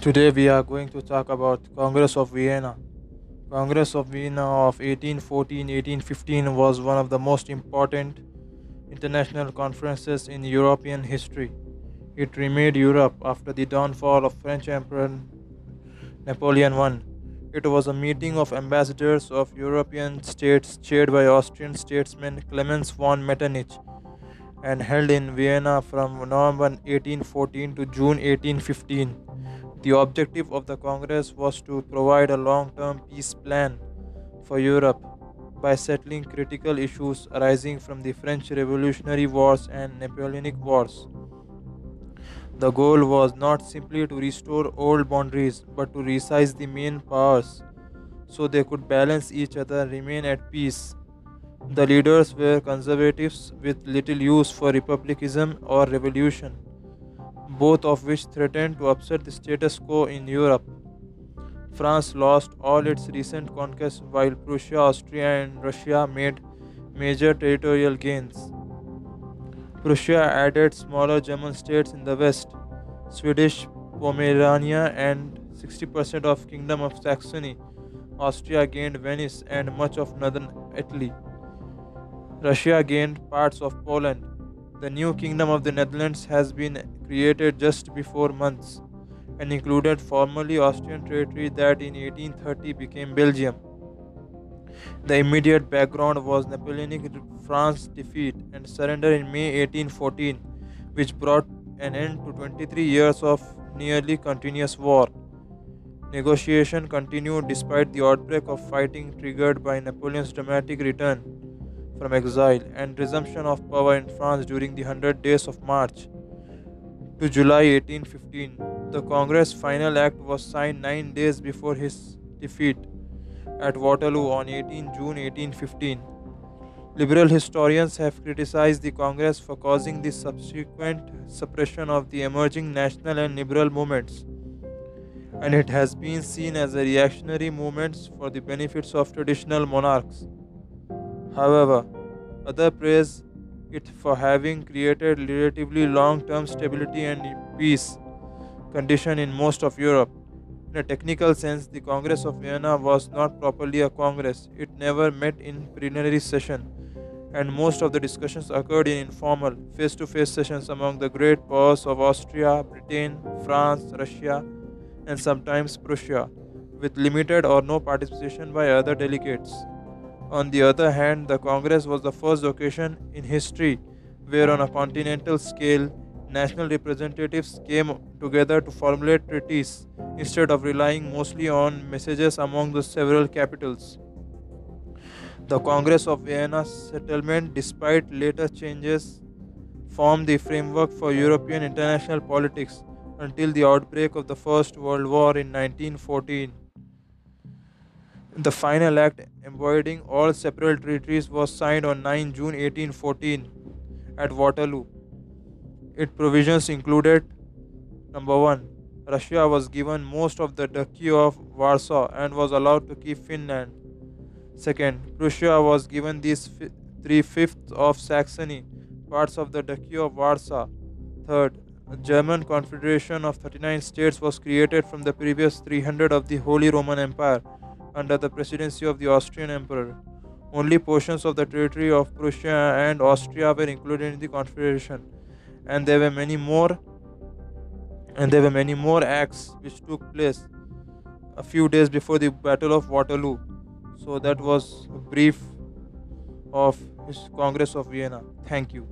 Today we are going to talk about Congress of Vienna. Congress of Vienna of 1814-1815 was one of the most important international conferences in European history. It remade Europe after the downfall of French Emperor Napoleon I. It was a meeting of ambassadors of European states chaired by Austrian statesman Clemens von Metternich and held in Vienna from November 1814 to June 1815. The objective of the Congress was to provide a long term peace plan for Europe by settling critical issues arising from the French Revolutionary Wars and Napoleonic Wars. The goal was not simply to restore old boundaries but to resize the main powers so they could balance each other and remain at peace. The leaders were conservatives with little use for republicanism or revolution, both of which threatened to upset the status quo in Europe. France lost all its recent conquests while Prussia, Austria, and Russia made major territorial gains. Prussia added smaller German states in the west, Swedish Pomerania and 60% of Kingdom of Saxony. Austria gained Venice and much of northern Italy. Russia gained parts of Poland. The new Kingdom of the Netherlands has been created just before months and included formerly Austrian territory that in 1830 became Belgium. The immediate background was Napoleonic France's defeat and surrender in May 1814, which brought an end to 23 years of nearly continuous war. Negotiation continued despite the outbreak of fighting triggered by Napoleon's dramatic return from exile and resumption of power in France during the Hundred Days of March to July 1815. The Congress' final act was signed nine days before his defeat at Waterloo on 18 June 1815. Liberal historians have criticized the Congress for causing the subsequent suppression of the emerging national and liberal movements, and it has been seen as a reactionary movement for the benefits of traditional monarchs. However, others praise it for having created relatively long term stability and peace condition in most of Europe. In a technical sense, the Congress of Vienna was not properly a congress. It never met in plenary session, and most of the discussions occurred in informal, face to face sessions among the great powers of Austria, Britain, France, Russia, and sometimes Prussia, with limited or no participation by other delegates. On the other hand, the Congress was the first occasion in history where, on a continental scale, national representatives came together to formulate treaties instead of relying mostly on messages among the several capitals. The Congress of Vienna settlement, despite later changes, formed the framework for European international politics until the outbreak of the First World War in 1914. The final act embodying all separate treaties was signed on 9 June 1814 at Waterloo. Its provisions included number 1 Russia was given most of the Duchy of Warsaw and was allowed to keep Finland. Second, Prussia was given these three fifths of Saxony, parts of the Duchy of Warsaw. Third, a German confederation of 39 states was created from the previous 300 of the Holy Roman Empire under the presidency of the Austrian Emperor. Only portions of the territory of Prussia and Austria were included in the confederation, and there were many more and there were many more acts which took place a few days before the Battle of Waterloo. So that was a brief of his Congress of Vienna. Thank you.